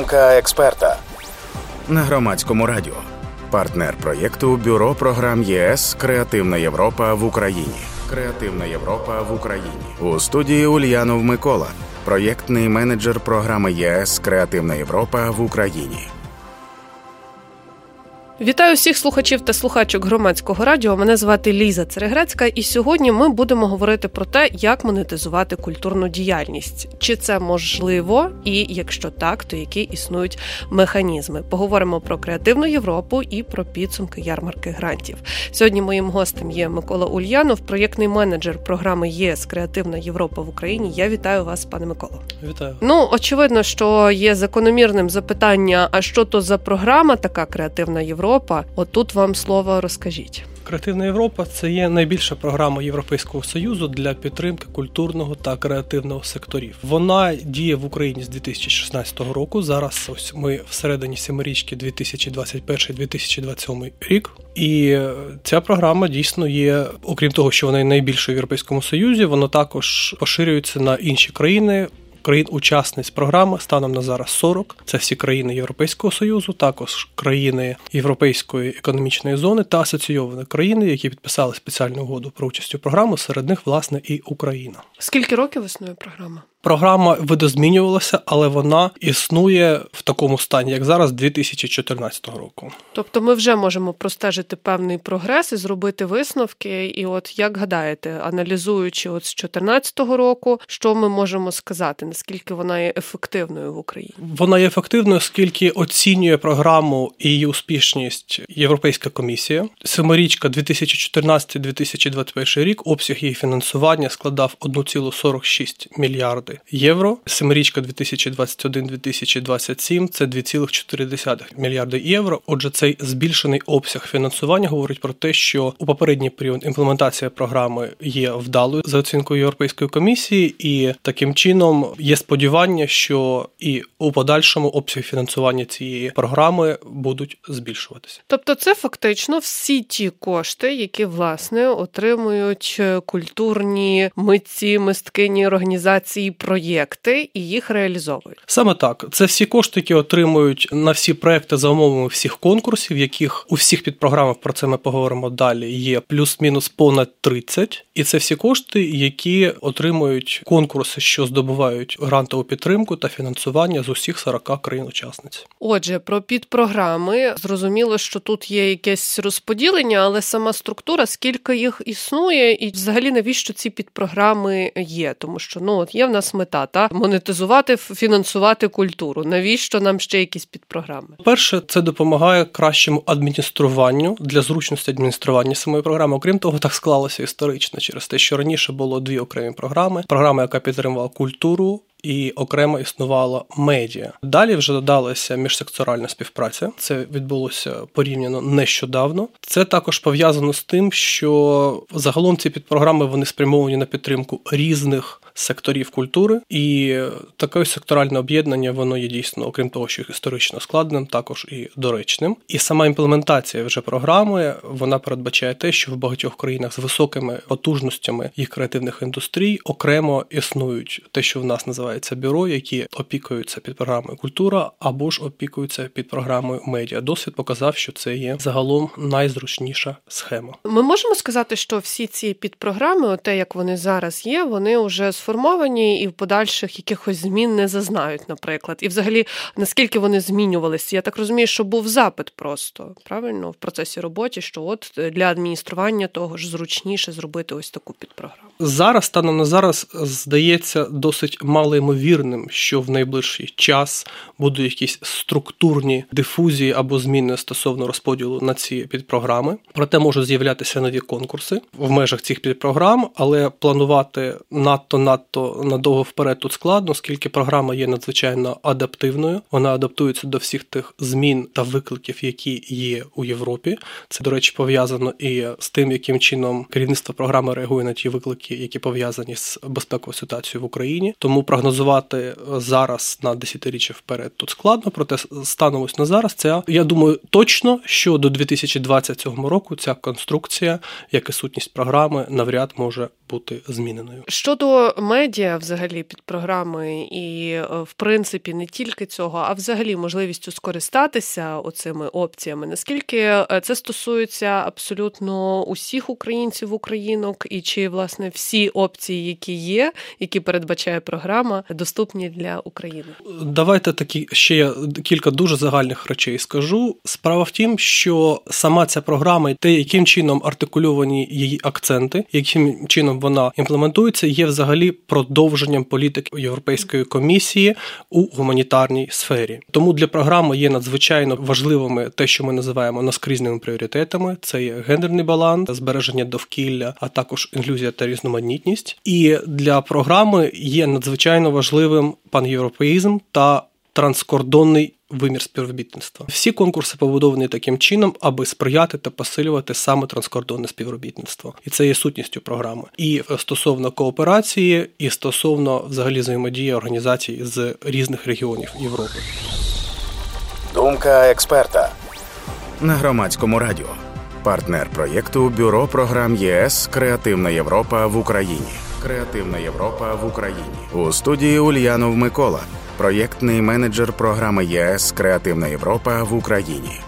Думка експерта на громадському радіо. Партнер проєкту Бюро програм ЄС Креативна Європа в Україні. Креативна Європа в Україні у студії Ульянов Микола, проєктний менеджер програми ЄС Креативна Європа в Україні. Вітаю всіх слухачів та слухачок громадського радіо. Мене звати Ліза Церегрецька, і сьогодні ми будемо говорити про те, як монетизувати культурну діяльність, чи це можливо, і якщо так, то які існують механізми. Поговоримо про креативну Європу і про підсумки ярмарки грантів. Сьогодні моїм гостем є Микола Ульянов, проєктний менеджер програми ЄС Креативна Європа в Україні. Я вітаю вас, пане Миколо. Вітаю. Ну очевидно, що є закономірним запитання: а що то за програма, така креативна Європа? Європа. Отут вам слово розкажіть. Креативна Європа це є найбільша програма Європейського союзу для підтримки культурного та креативного секторів. Вона діє в Україні з 2016 року. Зараз ось ми всередині семирічки 2021-2027 рік. І ця програма дійсно є, окрім того, що вона є найбільшою в європейському союзі, вона також поширюється на інші країни країн-учасниць програми станом на зараз 40. Це всі країни Європейського союзу, також країни Європейської економічної зони та асоційовані країни, які підписали спеціальну угоду про участь у програму. Серед них власне і Україна. Скільки років існує програма? Програма видозмінювалася, але вона існує в такому стані, як зараз, 2014 року. Тобто, ми вже можемо простежити певний прогрес і зробити висновки. І, от як гадаєте, аналізуючи от з 2014 року, що ми можемо сказати, наскільки вона є ефективною в Україні? Вона є ефективною, оскільки оцінює програму і її успішність Європейська комісія. Семирічка 2014-2021 рік обсяг її фінансування складав 1,46 мільярди мільярди євро. Семирічка 2021-2027 це 2,4 мільярди євро. Отже, цей збільшений обсяг фінансування говорить про те, що у попередній період імплементація програми є вдалою за оцінкою Європейської комісії, і таким чином є сподівання, що і у подальшому обсяг фінансування цієї програми будуть збільшуватися. Тобто, це фактично всі ті кошти, які власне отримують культурні митці, мисткині організації проєкти і їх реалізовують. Саме так, це всі кошти, які отримують на всі проекти за умовами всіх конкурсів, яких у всіх підпрограмах про це ми поговоримо далі. Є плюс-мінус понад 30. і це всі кошти, які отримують конкурси, що здобувають грантову підтримку та фінансування з усіх 40 країн-учасниць. Отже, про підпрограми зрозуміло, що тут є якесь розподілення, але сама структура, скільки їх існує, і взагалі навіщо ці підпрограми є, тому що ну от є в нас мета та монетизувати, фінансувати культуру. Навіщо нам ще якісь підпрограми? Перше, це допомагає кращому адмініструванню для зручності адміністрування самої програми. Окрім того, так склалося історично через те, що раніше було дві окремі програми: програма, яка підтримувала культуру і окремо існувала медіа. Далі вже додалася міжсекторальна співпраця. Це відбулося порівняно нещодавно. Це також пов'язано з тим, що загалом ці підпрограми вони спрямовані на підтримку різних секторів культури, і таке секторальне об'єднання воно є дійсно, окрім того, що історично складним, також і доречним. І сама імплементація вже програми вона передбачає те, що в багатьох країнах з високими потужностями їх креативних індустрій окремо існують те, що в нас називається називається бюро, які опікуються під програмою культура або ж опікуються під програмою медіа. Досвід показав, що це є загалом найзручніша схема. Ми можемо сказати, що всі ці підпрограми, те як вони зараз є, вони вже сформовані і в подальших якихось змін не зазнають, наприклад. І, взагалі, наскільки вони змінювалися? Я так розумію, що був запит просто правильно в процесі роботи, що от для адміністрування того ж зручніше зробити ось таку підпрограму. Зараз станом на зараз здається досить мало ймовірним, що в найближчий час будуть якісь структурні дифузії або зміни стосовно розподілу на ці підпрограми. Проте можуть з'являтися нові конкурси в межах цих підпрограм, але планувати надто надто надовго вперед тут складно, оскільки програма є надзвичайно адаптивною. Вона адаптується до всіх тих змін та викликів, які є у Європі. Це, до речі, пов'язано і з тим, яким чином керівництво програми реагує на ті виклики, які пов'язані з безпековою ситуацією в Україні. Тому прогноз прогнозувати зараз на десятиріччя вперед тут складно, проте станом ось на зараз. Це я думаю точно, що до 2027 року ця конструкція, як і сутність програми, навряд може бути зміненою. Щодо медіа, взагалі під програми, і е, в принципі не тільки цього, а взагалі можливістю скористатися оцими опціями. Наскільки е, це стосується абсолютно усіх українців, українок, і чи власне всі опції, які є, які передбачає програма, доступні для України? Давайте такі ще я кілька дуже загальних речей скажу. Справа в тім, що сама ця програма, те, яким чином артикульовані її акценти, яким чином вона імплементується, є взагалі продовженням політики Європейської комісії у гуманітарній сфері. Тому для програми є надзвичайно важливими те, що ми називаємо наскрізними пріоритетами: це є гендерний баланс, збереження довкілля, а також інклюзія та різноманітність. І для програми є надзвичайно важливим панєвропеїзм та транскордонний вимір співробітництва. Всі конкурси побудовані таким чином, аби сприяти та посилювати саме транскордонне співробітництво, і це є сутністю програми. І стосовно кооперації, і стосовно взагалі взаємодії організацій з різних регіонів Європи. Думка експерта на громадському радіо. Партнер проєкту Бюро програм ЄС Креативна Європа в Україні. Креативна Європа в Україні у студії Ульянов Микола проєктний менеджер програми ЄС Креативна Європа в Україні.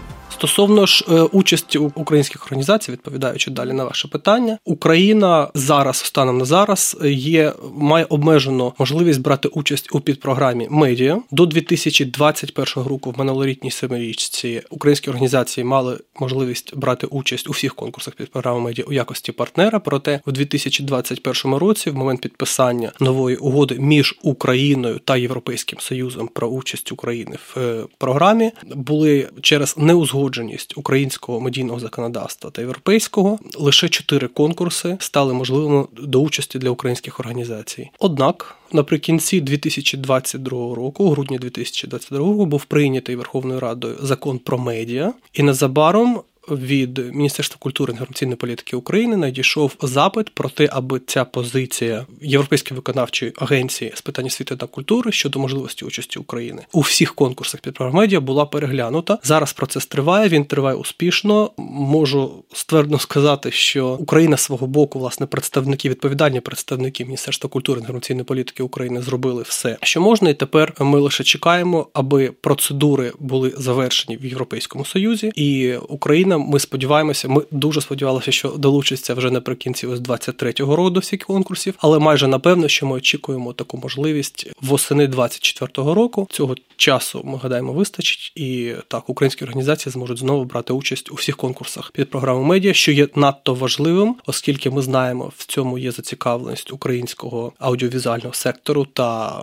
Стосовно ж е, участі українських організацій, відповідаючи далі на ваше питання, Україна зараз, станом на зараз, є має обмежену можливість брати участь у підпрограмі медіа до 2021 року. В минулорітній семирічці українські організації мали можливість брати участь у всіх конкурсах підпрограми медіа у якості партнера. Проте у 2021 році, в момент підписання нової угоди між Україною та Європейським Союзом про участь України в е, програмі, були через неузгодження узгодженість українського медійного законодавства та європейського лише чотири конкурси стали можливими до участі для українських організацій. Однак наприкінці 2022 року, у грудні 2022 року, був прийнятий Верховною Радою закон про медіа, і незабаром від Міністерства культури і інформаційної політики України надійшов запит про те, аби ця позиція Європейської виконавчої агенції з питань освіти та культури щодо можливості участі України у всіх конкурсах під медіа була переглянута. Зараз процес триває. Він триває успішно. Можу ствердно сказати, що Україна свого боку, власне, представники відповідальні представники Міністерства культури і інформаційної політики України зробили все, що можна, і тепер ми лише чекаємо, аби процедури були завершені в Європейському Союзі, і Україна. Україна. Ми сподіваємося, ми дуже сподівалися, що долучиться вже наприкінці ось 23-го року до всіх конкурсів, але майже напевно, що ми очікуємо таку можливість восени 24-го року. Цього часу ми гадаємо вистачить, і так українські організації зможуть знову брати участь у всіх конкурсах під програму медіа, що є надто важливим, оскільки ми знаємо, в цьому є зацікавленість українського аудіовізуального сектору та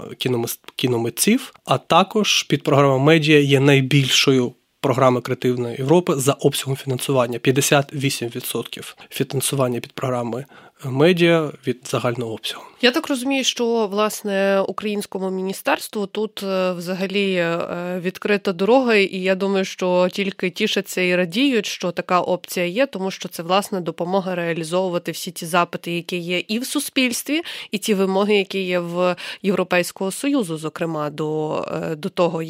кіномитців, а також під програму медіа є найбільшою програми креативної Європи за обсягом фінансування. 58% фінансування під програми медіа від загального обсягу. Я так розумію, що власне українському міністерству тут е, взагалі е, відкрита дорога, і я думаю, що тільки тішаться і радіють, що така опція є, тому що це власне допомога реалізовувати всі ті запити, які є і в суспільстві, і ті вимоги, які є в Європейського союзу, зокрема до е, до того,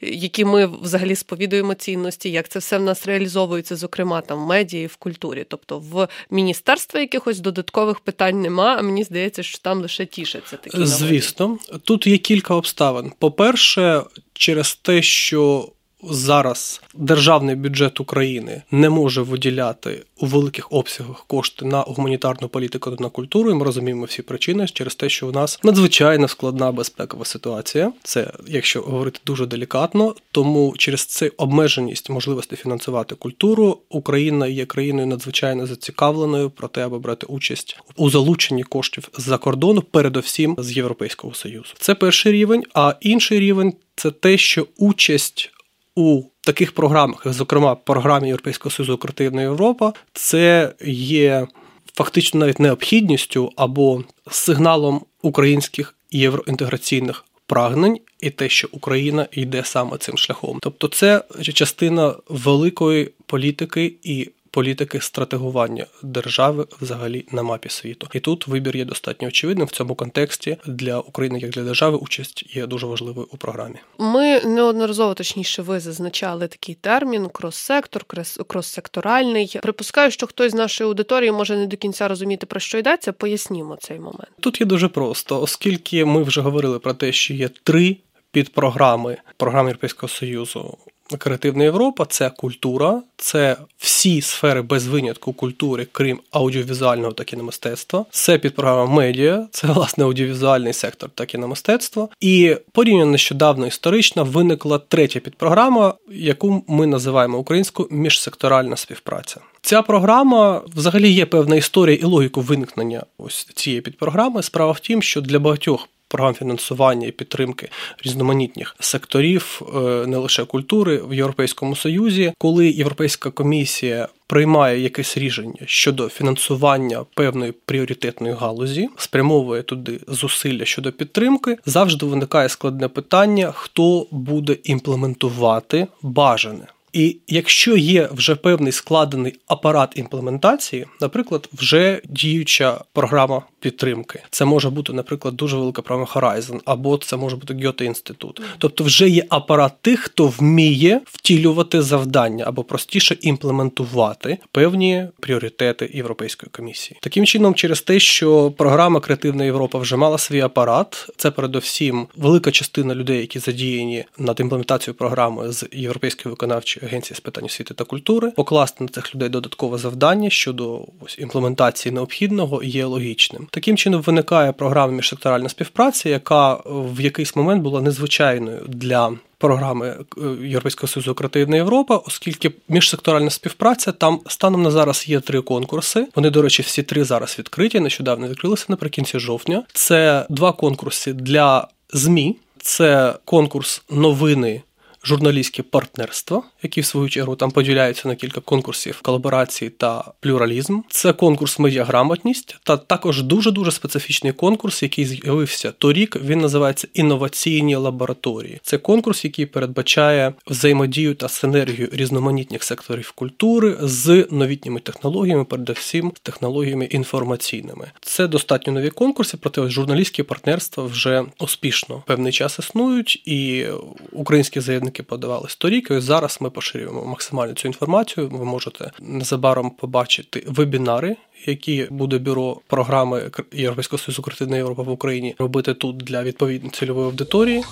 які ми взагалі сповідуємо цінності, як це все в нас реалізовується, зокрема там в медіа і в культурі, тобто в міністерства якихось додаткових додаткових питань нема, а мені здається, що там лише тішаться такі. Звісно, тут є кілька обставин. По-перше, через те, що зараз державний бюджет України не може виділяти у великих обсягах кошти на гуманітарну політику та на культуру. І Ми розуміємо всі причини через те, що у нас надзвичайно складна безпекова ситуація. Це якщо говорити дуже делікатно, тому через це обмеженість можливості фінансувати культуру Україна є країною надзвичайно зацікавленою про те, аби брати участь у залученні коштів з-за кордону, передовсім з Європейського союзу. Це перший рівень, а інший рівень це те, що участь у таких програмах, зокрема програмі Європейського Союзу Креативна Європа, це є фактично навіть необхідністю або сигналом українських євроінтеграційних прагнень і те, що Україна йде саме цим шляхом. Тобто, це частина великої політики і політики стратегування держави взагалі на мапі світу. І тут вибір є достатньо очевидним в цьому контексті для України як для держави. Участь є дуже важливою у програмі. Ми неодноразово точніше ви зазначали такий термін крос-сектор, крос-секторальний. Припускаю, що хтось з нашої аудиторії може не до кінця розуміти про що йдеться. Пояснімо цей момент. Тут є дуже просто, оскільки ми вже говорили про те, що є три підпрограми програми Європейського Союзу Креативна Європа це культура, це всі сфери без винятку культури, крім аудіовізуального та кіномистецтва. Це підпрограма медіа, це власне аудіовізуальний сектор та кіномистецтво. І порівняно нещодавно історично виникла третя підпрограма, яку ми називаємо українською міжсекторальна співпраця. Ця програма взагалі є певна історія і логіку виникнення ось цієї підпрограми. Справа в тім, що для багатьох програм фінансування і підтримки різноманітних секторів, е, не лише культури в Європейському Союзі, коли Європейська комісія. Приймає якесь рішення щодо фінансування певної пріоритетної галузі, спрямовує туди зусилля щодо підтримки. Завжди виникає складне питання: хто буде імплементувати бажане. І якщо є вже певний складений апарат імплементації, наприклад, вже діюча програма підтримки, це може бути, наприклад, дуже велика програма Horizon, або це може бути Гьоте інститут. Тобто, вже є апарат тих, хто вміє втілювати завдання або простіше імплементувати певні пріоритети Європейської комісії. Таким чином, через те, що програма Креативна Європа вже мала свій апарат, це передовсім велика частина людей, які задіяні над імплементацією програми з європейської виконавчої. Агенції з питань освіти та культури. Покласти на цих людей додаткове завдання щодо ось імплементації необхідного є логічним. Таким чином виникає програма міжсекторальна співпраця, яка в якийсь момент була незвичайною для. Програми е, Європейського Союзу Креативна Європа, оскільки міжсекторальна співпраця там станом на зараз є три конкурси. Вони, до речі, всі три зараз відкриті. Нещодавно відкрилися наприкінці жовтня. Це два конкурси для ЗМІ. Це конкурс новини журналістське партнерство, які в свою чергу там поділяються на кілька конкурсів колаборації та плюралізм. Це конкурс медіаграмотність та також дуже дуже специфічний конкурс, який з'явився торік. Він називається інноваційні лабораторії. Це конкурс, який передбачає взаємодію та синергію різноманітних секторів культури з новітніми технологіями, передусім технологіями інформаційними. Це достатньо нові конкурси, проте журналістські партнерства вже успішно певний час існують, і українські заявники подавали торік. І зараз ми поширюємо максимально цю інформацію. Ви можете незабаром побачити вебінари, які буде бюро програми Європейського союзу креативна Європа в Україні робити тут для відповідної цільової аудиторії.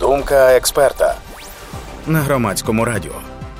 Думка експерта на громадському радіо.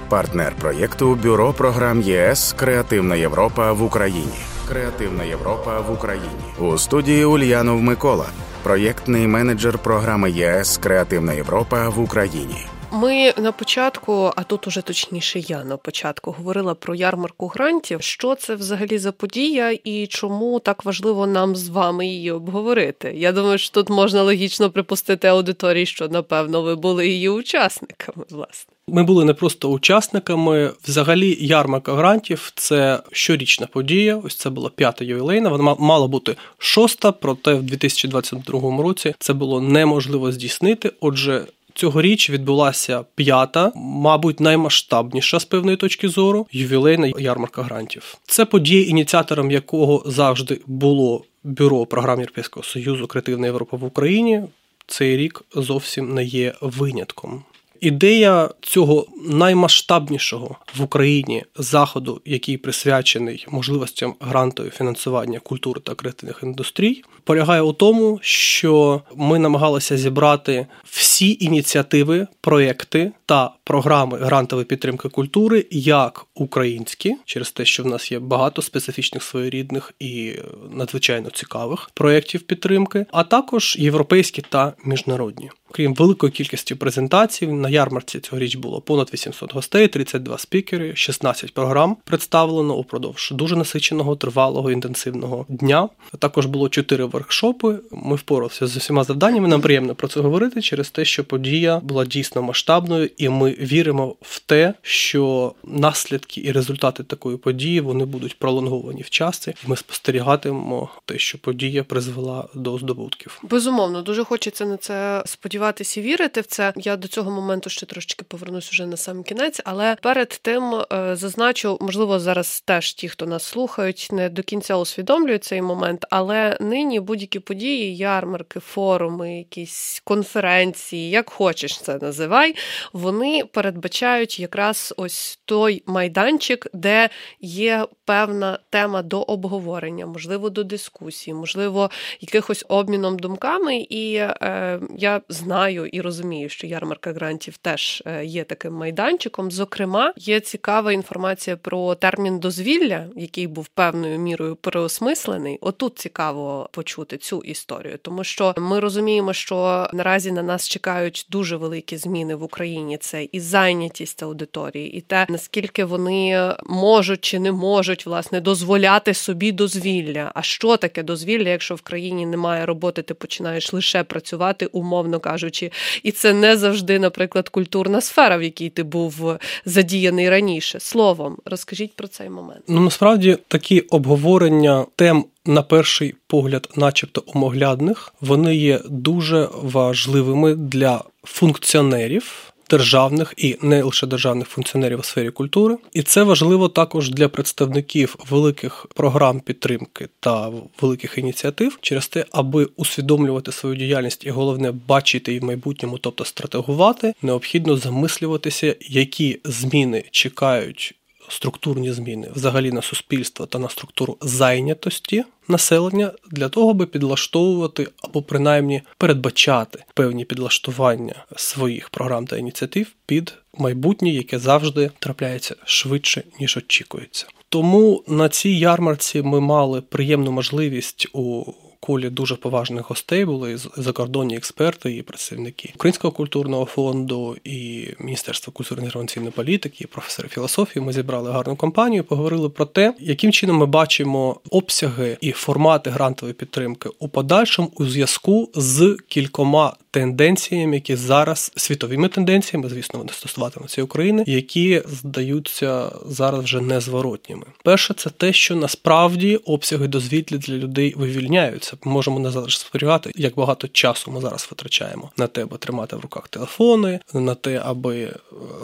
Партнер проєкту Бюро програм ЄС Креативна Європа в Україні. Креативна Європа в Україні у студії Ульянов Микола проєктний менеджер програми ЄС Креативна Європа в Україні. Ми на початку, а тут уже точніше, я на початку говорила про ярмарку грантів. Що це взагалі за подія і чому так важливо нам з вами її обговорити? Я думаю, що тут можна логічно припустити аудиторії, що напевно ви були її учасниками, власне. Ми були не просто учасниками. Взагалі, ярмарка грантів це щорічна подія. Ось це була п'ята ювілейна. Вона мала бути шоста, проте в 2022 році це було неможливо здійснити. Отже. Цьогоріч відбулася п'ята, мабуть, наймасштабніша з певної точки зору ювілейна ярмарка грантів. Це подія, ініціатором якого завжди було бюро програм Європейського союзу Креативна Європа в Україні. Цей рік зовсім не є винятком. Ідея цього наймасштабнішого в Україні заходу, який присвячений можливостям грантові фінансування культури та креативних індустрій, полягає у тому, що ми намагалися зібрати всі ініціативи, проекти та програми грантової підтримки культури, як українські, через те, що в нас є багато специфічних своєрідних і надзвичайно цікавих проєктів підтримки, а також європейські та міжнародні. Крім великої кількості презентацій, на ярмарці цьогоріч було понад 800 гостей, 32 спікери, 16 програм представлено упродовж дуже насиченого, тривалого, інтенсивного дня. Також було 4 воркшопи. Ми впоралися з усіма завданнями. Нам приємно про це говорити через те, що подія була дійсно масштабною, і ми віримо в те, що наслідки і результати такої події вони будуть пролонговані в часі. Ми спостерігатимемо те, що подія призвела до здобутків. Безумовно, дуже хочеться на це сподіватися і вірити в це. Я до цього моменту ще трошки повернусь уже на сам кінець, але перед тим е, зазначу, можливо, зараз теж ті, хто нас слухають, не до кінця усвідомлюють цей момент, але нині будь-які події, ярмарки, форуми, якісь конференції, як хочеш це називай, вони передбачають якраз ось той майданчик, де є певна тема до обговорення, можливо, до дискусії, можливо, якихось обміном думками. І е, я знаю і розумію, що ярмарка грантів теж е, є таким майданчиком. Зокрема, є цікава інформація про термін дозвілля, який був певною мірою переосмислений. Отут цікаво почути цю історію, тому що ми розуміємо, що наразі на нас чекають дуже великі зміни в Україні. Це і зайнятість аудиторії, і те наскільки вони можуть чи не можуть власне дозволяти собі дозвілля. А що таке дозвілля, якщо в країні немає роботи, ти починаєш лише працювати, умовно кажучи, і це не завжди, наприклад, культурна сфера, в якій ти був задіяний раніше. Словом, розкажіть про цей момент. Ну насправді такі обговорення тем. На перший погляд, начебто умоглядних, вони є дуже важливими для функціонерів державних і не лише державних функціонерів у сфері культури, і це важливо також для представників великих програм підтримки та великих ініціатив через те, аби усвідомлювати свою діяльність і головне бачити її в майбутньому, тобто стратегувати, необхідно замислюватися, які зміни чекають структурні зміни взагалі на суспільство та на структуру зайнятості населення для того, аби підлаштовувати або принаймні передбачати певні підлаштування своїх програм та ініціатив під майбутнє, яке завжди трапляється швидше ніж очікується. Тому на цій ярмарці ми мали приємну можливість у колі дуже поважних гостей були закордонні експерти і працівники Українського культурного фонду і Міністерства культурної інформаційної політики, і професори філософії. Ми зібрали гарну компанію, поговорили про те, яким чином ми бачимо обсяги і формати грантової підтримки у подальшому у зв'язку з кількома тенденціями, які зараз світовими тенденціями, звісно, вони стосуватимуться України, які здаються зараз вже незворотніми. Перше, це те, що насправді обсяги дозвілля для людей вивільняються. Ми можемо не зараз спостерігати, як багато часу ми зараз витрачаємо на те, аби тримати в руках телефони, на те, аби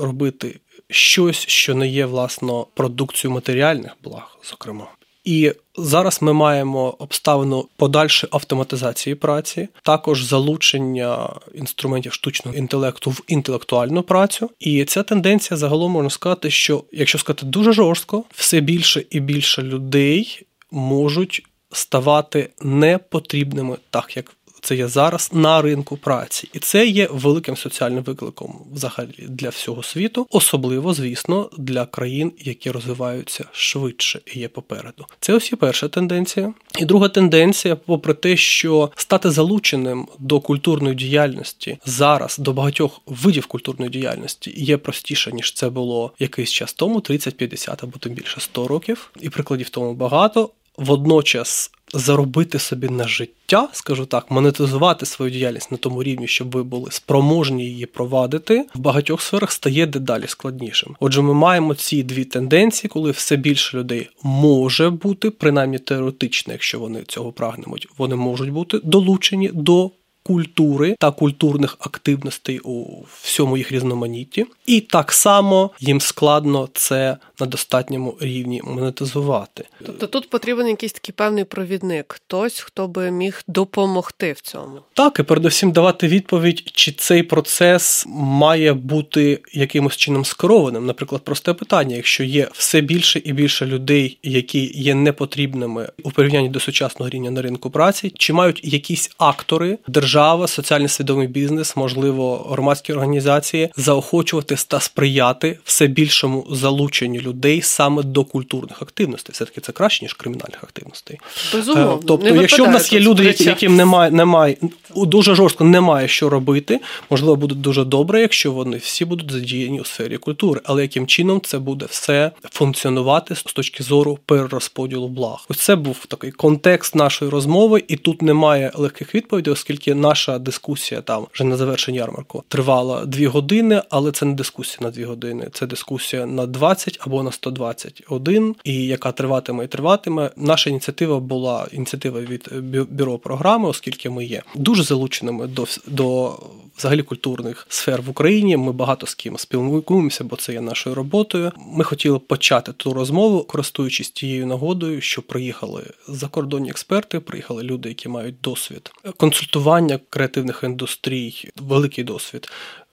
робити щось, що не є власно продукцією матеріальних благ, зокрема. І зараз ми маємо обставину подальшої автоматизації праці, також залучення інструментів штучного інтелекту в інтелектуальну працю. І ця тенденція загалом можна сказати, що якщо сказати дуже жорстко, все більше і більше людей можуть ставати непотрібними, так як це є зараз на ринку праці, і це є великим соціальним викликом взагалі для всього світу, особливо, звісно, для країн, які розвиваються швидше і є попереду. Це ось і перша тенденція. І друга тенденція, попри те, що стати залученим до культурної діяльності зараз до багатьох видів культурної діяльності є простіше ніж це було якийсь час тому, 30, 50 або тим більше 100 років, і прикладів тому багато. Водночас заробити собі на життя, скажу так, монетизувати свою діяльність на тому рівні, щоб ви були спроможні її провадити, в багатьох сферах стає дедалі складнішим. Отже, ми маємо ці дві тенденції, коли все більше людей може бути, принаймні теоретично, якщо вони цього прагнемуть, вони можуть бути долучені до культури та культурних активностей у всьому їх різноманітті, і так само їм складно це на достатньому рівні монетизувати. Тобто тут потрібен якийсь такий певний провідник, хтось, хто би міг допомогти в цьому. Так, і передусім давати відповідь, чи цей процес має бути якимось чином скерованим. Наприклад, просте питання: якщо є все більше і більше людей, які є непотрібними у порівнянні до сучасного рівня на ринку праці, чи мають якісь актори держави? Держава, соціально свідомий бізнес, можливо, громадські організації заохочувати та сприяти все більшому залученню людей саме до культурних активностей. Все таки це краще ніж кримінальних активностей. Безумовно. Е, тобто, не якщо в нас є люди, яким немає, немає дуже жорстко немає що робити, можливо, буде дуже добре, якщо вони всі будуть задіяні у сфері культури, але яким чином це буде все функціонувати з точки зору перерозподілу благ? Ось це був такий контекст нашої розмови, і тут немає легких відповідей, оскільки наша дискусія там вже на завершенні ярмарку тривала дві години, але це не дискусія на дві години. Це дискусія на 20 або на 121, і яка триватиме і триватиме. Наша ініціатива була ініціатива від бюро програми, оскільки ми є дуже залученими до до взагалі культурних сфер в Україні. Ми багато з ким спілкуємося, бо це є нашою роботою. Ми хотіли почати ту розмову, користуючись тією нагодою, що приїхали закордонні експерти, приїхали люди, які мають досвід консультування креативних індустрій, великий досвід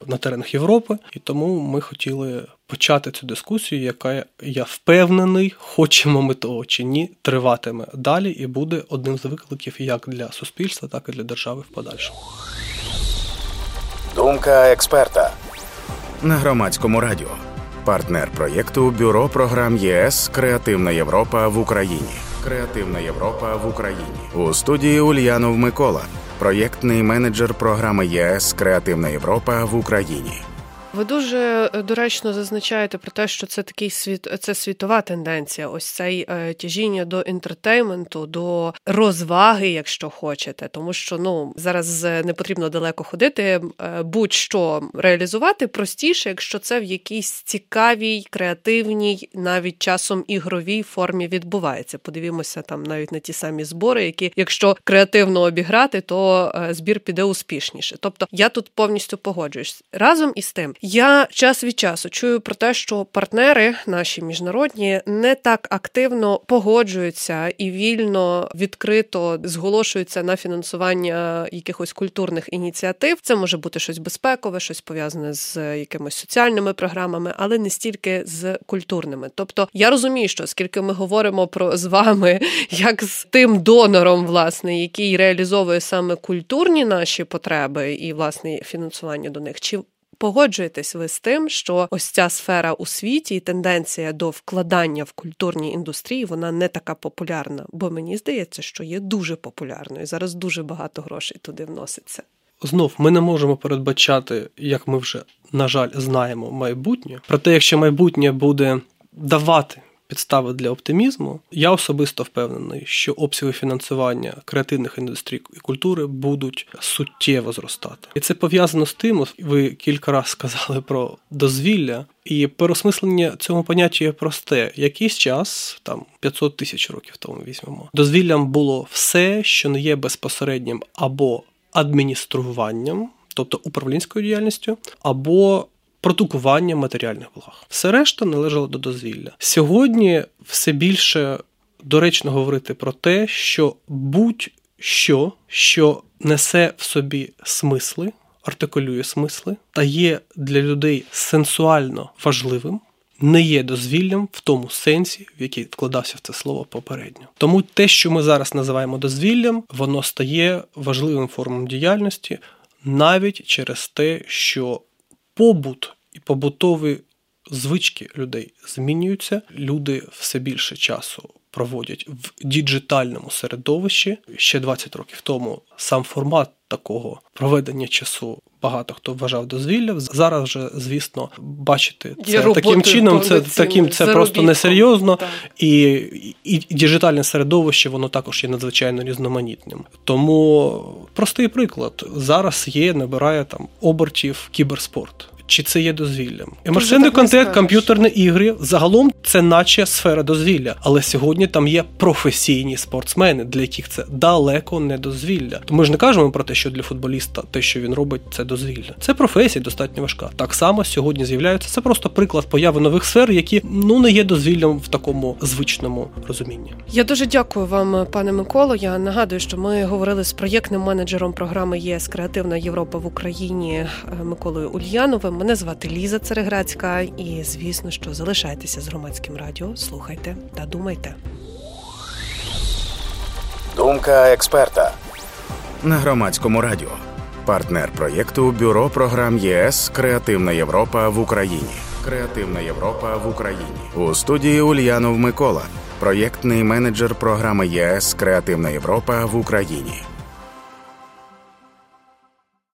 на теренах Європи, і тому ми хотіли почати цю дискусію, яка я впевнений, хочемо ми того чи ні, триватиме далі і буде одним з викликів як для суспільства, так і для держави в подальшому. Думка експерта на громадському радіо. Партнер проєкту Бюро програм ЄС Креативна Європа в Україні. Креативна Європа в Україні у студії Ульянов Микола, проєктний менеджер програми ЄС Креативна Європа в Україні. Ви дуже е, доречно зазначаєте про те, що це такий світ, це світова тенденція. Ось цей е, тяжіння до інтертейменту, до розваги, якщо хочете, тому що ну зараз е, не потрібно далеко ходити, будь-що реалізувати простіше, якщо це в якійсь цікавій, креативній, навіть часом ігровій формі відбувається. Подивімося там навіть на ті самі збори, які, якщо креативно обіграти, то збір піде успішніше. Тобто я тут повністю погоджуюсь разом із тим. Я час від часу чую про те, що партнери наші міжнародні не так активно погоджуються і вільно відкрито зголошуються на фінансування якихось культурних ініціатив. Це може бути щось безпекове, щось пов'язане з якимись соціальними програмами, але не стільки з культурними. Тобто я розумію, що скільки ми говоримо про з вами, як з тим донором, власне, який реалізовує саме культурні наші потреби і власне фінансування до них, чи Погоджуєтесь ви з тим, що ось ця сфера у світі і тенденція до вкладання в культурній індустрії вона не така популярна, бо мені здається, що є дуже популярною. Зараз дуже багато грошей туди вноситься. Знов ми не можемо передбачати, як ми вже на жаль знаємо, майбутнє. Проте, якщо майбутнє буде давати підстави для оптимізму. Я особисто впевнений, що обсяги фінансування креативних індустрій і культури будуть суттєво зростати, і це пов'язано з тим. Ви кілька разів сказали про дозвілля. І переосмислення цього поняття є просте. Якийсь час, там 500 тисяч років тому візьмемо, дозвіллям було все, що не є безпосереднім або адмініструванням, тобто управлінською діяльністю, або продукування матеріальних благ. Все решта належало до дозвілля. Сьогодні все більше доречно говорити про те, що будь-що, що несе в собі смисли, артикулює смисли та є для людей сенсуально важливим. Не є дозвіллям в тому сенсі, в який вкладався в це слово попередньо. Тому те, що ми зараз називаємо дозвіллям, воно стає важливим формом діяльності навіть через те, що побут і побутові звички людей змінюються. Люди все більше часу проводять в діджитальному середовищі. Ще 20 років тому сам формат такого проведення часу. Багато хто вважав дозвілля. Зараз вже, звісно, бачити це таким чином, це таким це просто несерйозно, і, і і, діджитальне середовище воно також є надзвичайно різноманітним. Тому простий приклад зараз є, набирає там обертів кіберспорт чи це є дозвіллям. Емерсивний контент, комп'ютерні ігри загалом це наче сфера дозвілля, але сьогодні там є професійні спортсмени, для яких це далеко не дозвілля. То ми ж не кажемо про те, що для футболіста те, що він робить, це дозвілля. Це професія достатньо важка. Так само сьогодні з'являються. Це просто приклад появи нових сфер, які ну не є дозвіллям в такому звичному розумінні. Я дуже дякую вам, пане Миколо. Я нагадую, що ми говорили з проєктним менеджером програми ЄС Креативна Європа в Україні Миколою Ульяновим. Мене звати Ліза Цереграцька, і звісно, що залишайтеся з громадським радіо, слухайте та думайте. Думка експерта на громадському радіо. Партнер проєкту Бюро програм ЄС Креативна Європа в Україні. Креативна Європа в Україні у студії Ульянов Микола, проєктний менеджер програми ЄС Креативна Європа в Україні.